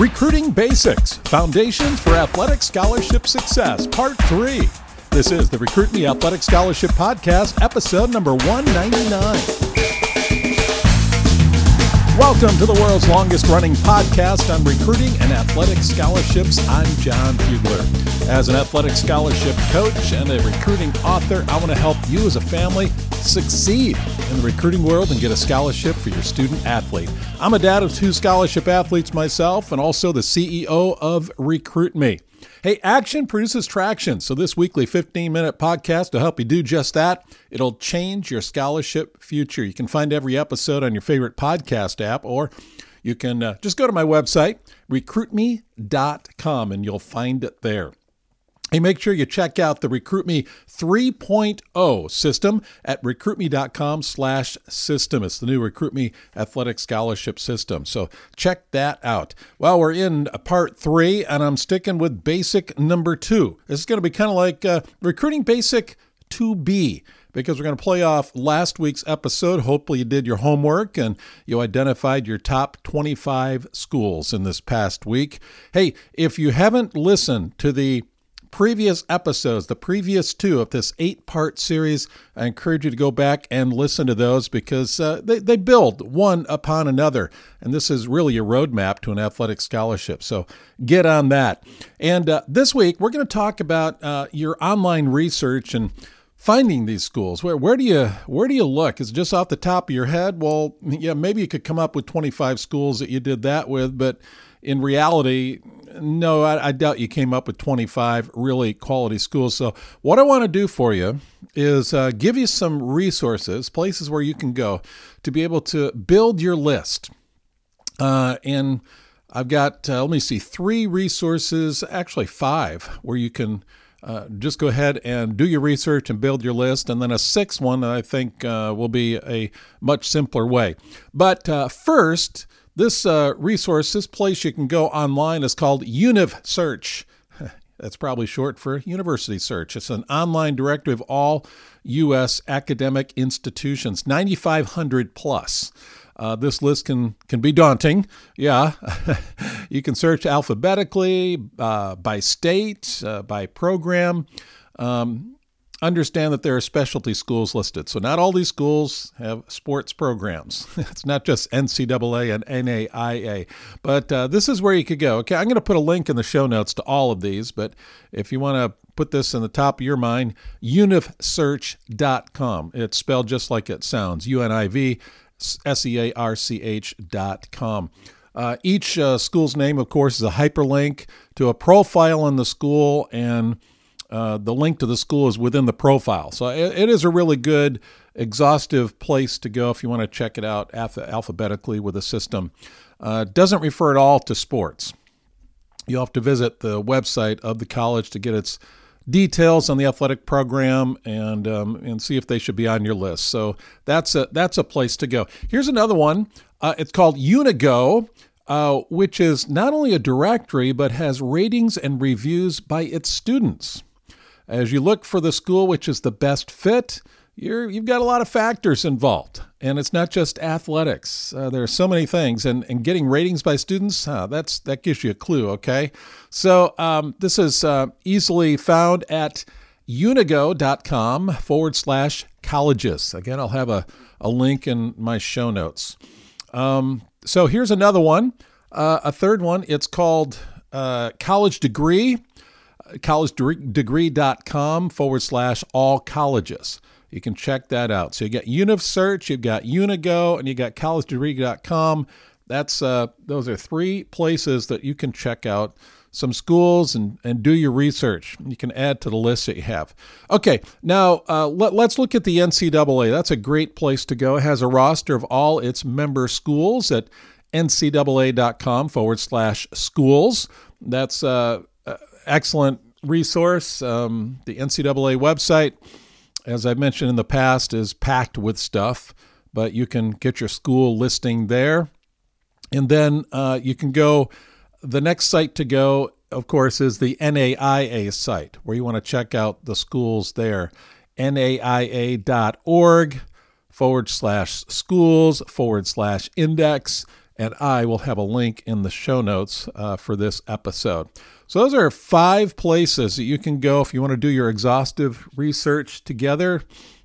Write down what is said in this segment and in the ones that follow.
Recruiting Basics Foundations for Athletic Scholarship Success, Part 3. This is the Recruit Me Athletic Scholarship Podcast, episode number 199. Welcome to the world's longest running podcast on recruiting and athletic scholarships. I'm Jon Fugler. As an athletic scholarship coach and a recruiting author, I want to help you as a family succeed in the recruiting world and get a scholarship for your student athlete. I'm a dad of two scholarship athletes myself and also the CEO of Recruit Me. Hey, action produces traction. So, this weekly 15 minute podcast will help you do just that. It'll change your scholarship future. You can find every episode on your favorite podcast app, or you can uh, just go to my website, recruitme.com, and you'll find it there. Hey, make sure you check out the RecruitMe 3.0 system at recruitme.com slash system. It's the new RecruitMe athletic scholarship system. So check that out. Well, we're in part three, and I'm sticking with basic number two. This is going to be kind of like uh, recruiting basic 2B because we're going to play off last week's episode. Hopefully, you did your homework and you identified your top 25 schools in this past week. Hey, if you haven't listened to the previous episodes, the previous two of this eight part series. I encourage you to go back and listen to those because uh, they, they build one upon another. And this is really a roadmap to an athletic scholarship. So get on that. And uh, this week, we're going to talk about uh, your online research and finding these schools where where do you where do you look is just off the top of your head well yeah maybe you could come up with 25 schools that you did that with but in reality no, I, I, doubt you came up with 25 really quality schools. So, what I want to do for you is uh, give you some resources, places where you can go to be able to build your list. Uh, and I've got, uh, let me see, three resources, actually five, where you can uh, just go ahead and do your research and build your list. And then a sixth one I think uh, will be a much simpler way. But uh, first, this uh, resource, this place you can go online is called UnivSearch. That's probably short for University Search. It's an online directory of all U.S. academic institutions, 9,500 plus. Uh, this list can can be daunting. Yeah, you can search alphabetically, uh, by state, uh, by program. Um, understand that there are specialty schools listed. So not all these schools have sports programs. it's not just NCAA and NAIA. But uh, this is where you could go. Okay, I'm going to put a link in the show notes to all of these. But if you want to put this in the top of your mind, univsearch.com. It's spelled just like it sounds. U N I V S E A R C H.com. Uh, each uh, school's name, of course, is a hyperlink to a profile in the school and uh, the link to the school is within the profile. So it, it is a really good, exhaustive place to go if you want to check it out alphabetically with a system. Uh, doesn't refer at all to sports. You'll have to visit the website of the college to get its details on the athletic program and um, and see if they should be on your list. So that's a that's a place to go. Here's another one. Uh, it's called Unigo. Uh, which is not only a directory but has ratings and reviews by its students. As you look for the school which is the best fit, you have got a lot of factors involved. And it's not just athletics. Uh, there are so many things. And, and getting ratings by students, uh, that's, that gives you a clue, okay? So um, this is uh, easily found at unigo.com forward slash colleges. Again, I'll have a, a link in my show notes. Um, so here's another one, uh, a third one. It's called uh, College Degree collegedegree.com forward slash all colleges. You can check that out. So you got UnivSearch, you've got Unigo, and you got collegedegree.com. That's uh, those are three places that you can check out some schools and, and do your research. You can add to the list that you have. Okay, now uh, let, us look at the NCAA. That's a great place to go. It has a roster of all its member schools at ncaa.com forward slash schools. That's uh, excellent resource. Um, the NCAA website, as I've mentioned in the past, is packed with stuff, but you can get your school listing there. And then uh, you can go, the next site to go, of course, is the NAIA site, where you want to check out the schools there. NAIA.org forward slash schools forward slash index and I will have a link in the show notes uh, for this episode. So, those are five places that you can go if you want to do your exhaustive research together.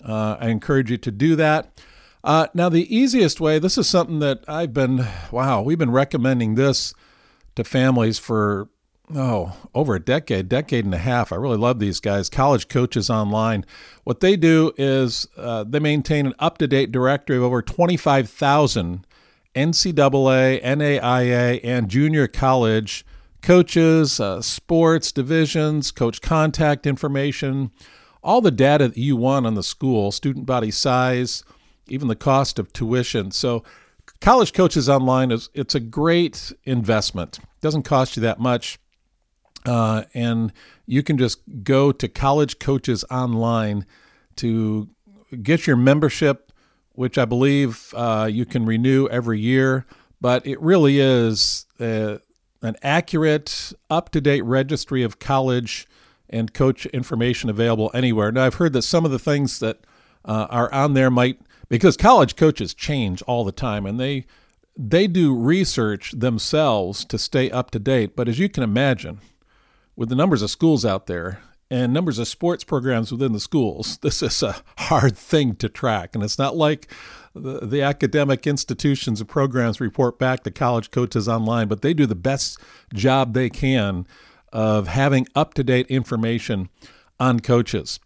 Uh, I encourage you to do that. Uh, now, the easiest way, this is something that I've been, wow, we've been recommending this to families for, oh, over a decade, decade and a half. I really love these guys, College Coaches Online. What they do is uh, they maintain an up to date directory of over 25,000 NCAA, NAIA, and junior college coaches, uh, sports divisions, coach contact information, all the data that you want on the school, student body size, even the cost of tuition. So, College Coaches Online is it's a great investment. It doesn't cost you that much, uh, and you can just go to College Coaches Online to get your membership, which I believe uh, you can renew every year. But it really is uh, an accurate, up to date registry of college and coach information available anywhere. Now, I've heard that some of the things that uh, are on there might, because college coaches change all the time and they they do research themselves to stay up to date. But as you can imagine, with the numbers of schools out there and numbers of sports programs within the schools, this is a hard thing to track. And it's not like the, the academic institutions and programs report back to college coaches online, but they do the best job they can of having up to date information on coaches.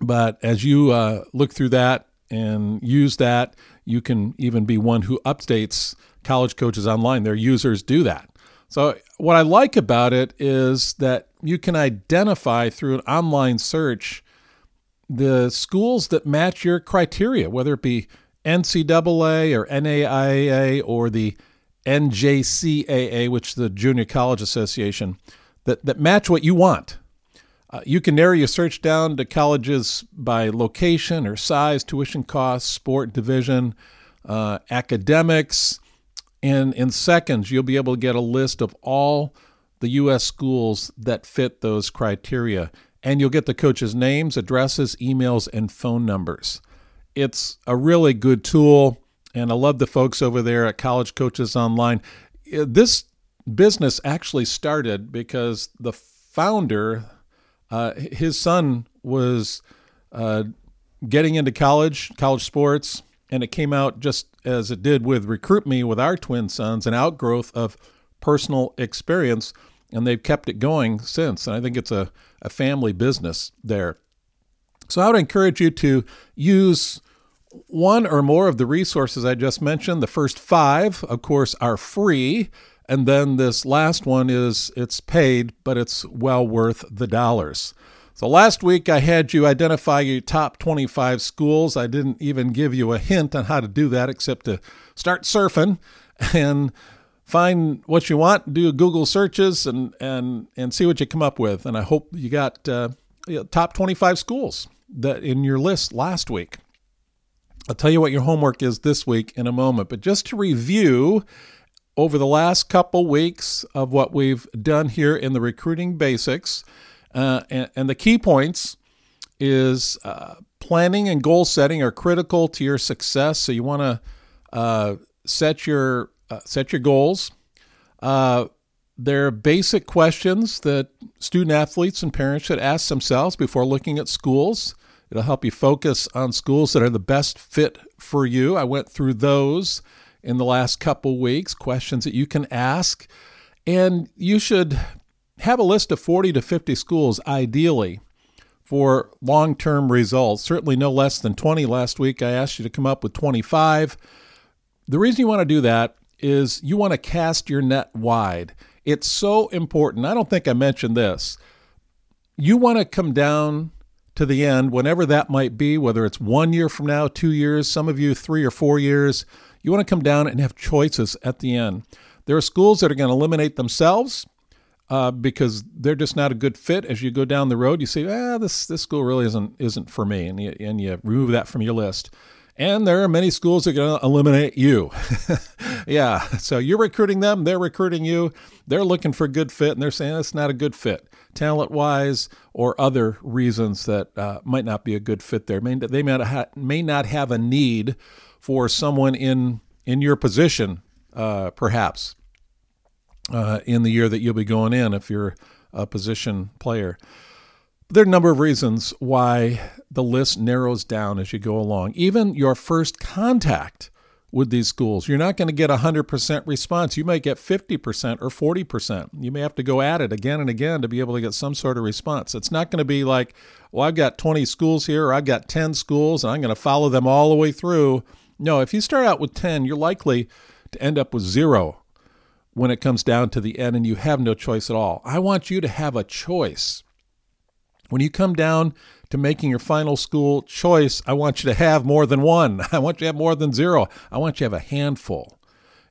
But as you uh, look through that and use that, you can even be one who updates college coaches online. Their users do that. So, what I like about it is that you can identify through an online search the schools that match your criteria, whether it be NCAA or NAIA or the NJCAA, which is the Junior College Association that, that match what you want. Uh, you can narrow your search down to colleges by location or size, tuition costs, sport division, uh, academics. And in seconds, you'll be able to get a list of all the U.S. schools that fit those criteria. And you'll get the coaches' names, addresses, emails, and phone numbers. It's a really good tool. And I love the folks over there at College Coaches Online. Uh, this business actually started because the founder, uh, his son was uh, getting into college, college sports, and it came out just as it did with Recruit Me with our twin sons, an outgrowth of personal experience, and they've kept it going since. And I think it's a, a family business there. So I would encourage you to use one or more of the resources I just mentioned. The first five, of course, are free. And then this last one is it's paid, but it's well worth the dollars. So last week I had you identify your top 25 schools. I didn't even give you a hint on how to do that except to start surfing and find what you want, do Google searches and and and see what you come up with. And I hope you got uh, top 25 schools that in your list last week. I'll tell you what your homework is this week in a moment, but just to review over the last couple weeks of what we've done here in the recruiting basics. Uh, and, and, the key points is uh, planning and goal setting are critical to your success. So you want to uh, set your uh, set your goals. Uh, there are basic questions that student athletes and parents should ask themselves before looking at schools. It'll help you focus on schools that are the best fit for you. I went through those in the last couple weeks, questions that you can ask. And you should have a list of 40 to 50 schools, ideally, for long term results. Certainly no less than 20. Last week, I asked you to come up with 25. The reason you want to do that is you want to cast your net wide. It's so important. I don't think I mentioned this. You want to come down to the end, whenever that might be, whether it's one year from now, two years, some of you three or four years. You want to come down and have choices at the end. There are schools that are going to eliminate themselves uh, because they're just not a good fit. As you go down the road, you say, "Ah, this this school really isn't isn't for me," and you, and you remove that from your list. And there are many schools that are going to eliminate you. yeah, so you're recruiting them, they're recruiting you. They're looking for a good fit, and they're saying it's not a good fit, talent wise, or other reasons that uh, might not be a good fit there. May, they may not, ha- may not have a need for someone in in your position uh, perhaps, uh, in the year that you'll be going in if you're a position player. There are a number of reasons why the list narrows down as you go along. Even your first contact with these schools, you're not going to get 100% response. You might get 50% or 40%. You may have to go at it again and again to be able to get some sort of response. It's not going to be like, well, I've got 20 schools here, or I've got 10 schools, and I'm going to follow them all the way through. No, if you start out with 10, you're likely to end up with zero when it comes down to the end and you have no choice at all. I want you to have a choice. When you come down to making your final school choice, I want you to have more than one. I want you to have more than zero. I want you to have a handful.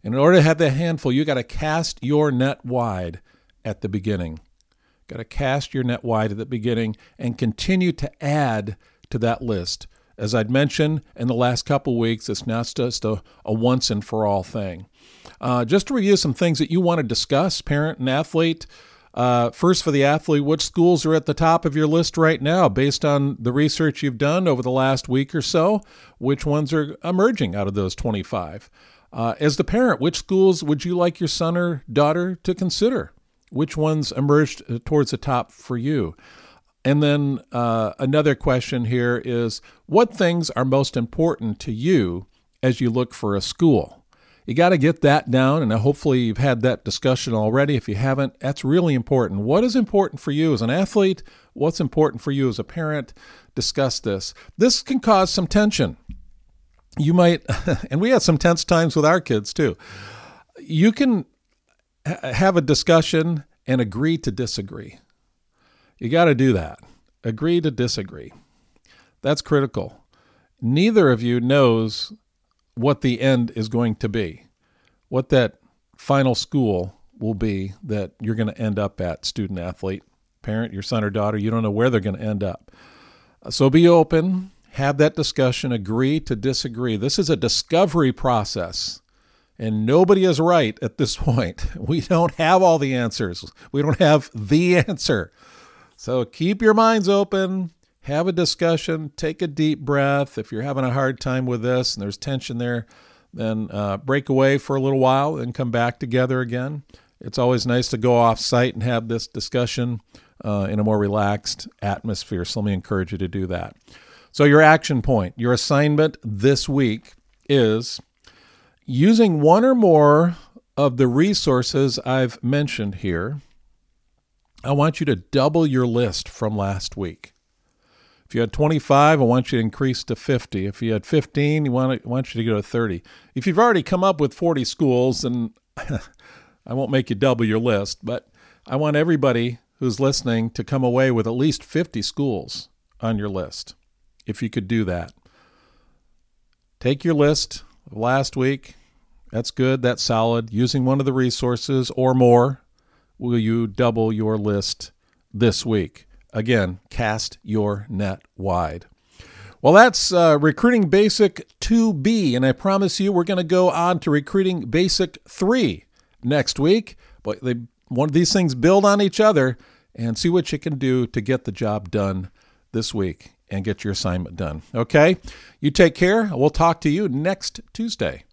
And in order to have that handful, you got to cast your net wide at the beginning. Got to cast your net wide at the beginning and continue to add to that list. As I'd mentioned in the last couple weeks, it's not just a, a once and for all thing. Uh, just to review some things that you want to discuss, parent and athlete. Uh, first, for the athlete, which schools are at the top of your list right now based on the research you've done over the last week or so? Which ones are emerging out of those 25? Uh, as the parent, which schools would you like your son or daughter to consider? Which ones emerged uh, towards the top for you? And then uh, another question here is what things are most important to you as you look for a school? You got to get that down, and hopefully you've had that discussion already. If you haven't, that's really important. What is important for you as an athlete? What's important for you as a parent? Discuss this. This can cause some tension. You might, and we had some tense times with our kids too. You can have a discussion and agree to disagree. You got to do that. Agree to disagree. That's critical. Neither of you knows what the end is going to be, what that final school will be that you're going to end up at, student athlete, parent, your son or daughter. You don't know where they're going to end up. So be open, have that discussion, agree to disagree. This is a discovery process. And nobody is right at this point. We don't have all the answers. We don't have the answer. So keep your minds open, have a discussion, take a deep breath. If you're having a hard time with this and there's tension there, then uh, break away for a little while and come back together again. It's always nice to go off site and have this discussion uh, in a more relaxed atmosphere. So let me encourage you to do that. So, your action point, your assignment this week is using one or more of the resources I've mentioned here. I want you to double your list from last week. If you had 25, I want you to increase to 50. If you had 15, you want, I want you to go to 30. If you've already come up with 40 schools, then I won't make you double your list, but I want everybody who's listening to come away with at least 50 schools on your list, if you could do that. Take your list of last week. That's good. That's solid. Using one of the resources or more, will you double your list this week? Again, cast your net wide. Well, that's uh, Recruiting Basic 2B, and I promise you we're going to go on to Recruiting Basic 3 next week. But they, one of these things build on each other and see what you can do to get the job done this week and get your assignment done. Okay? You take care. We'll talk to you next Tuesday.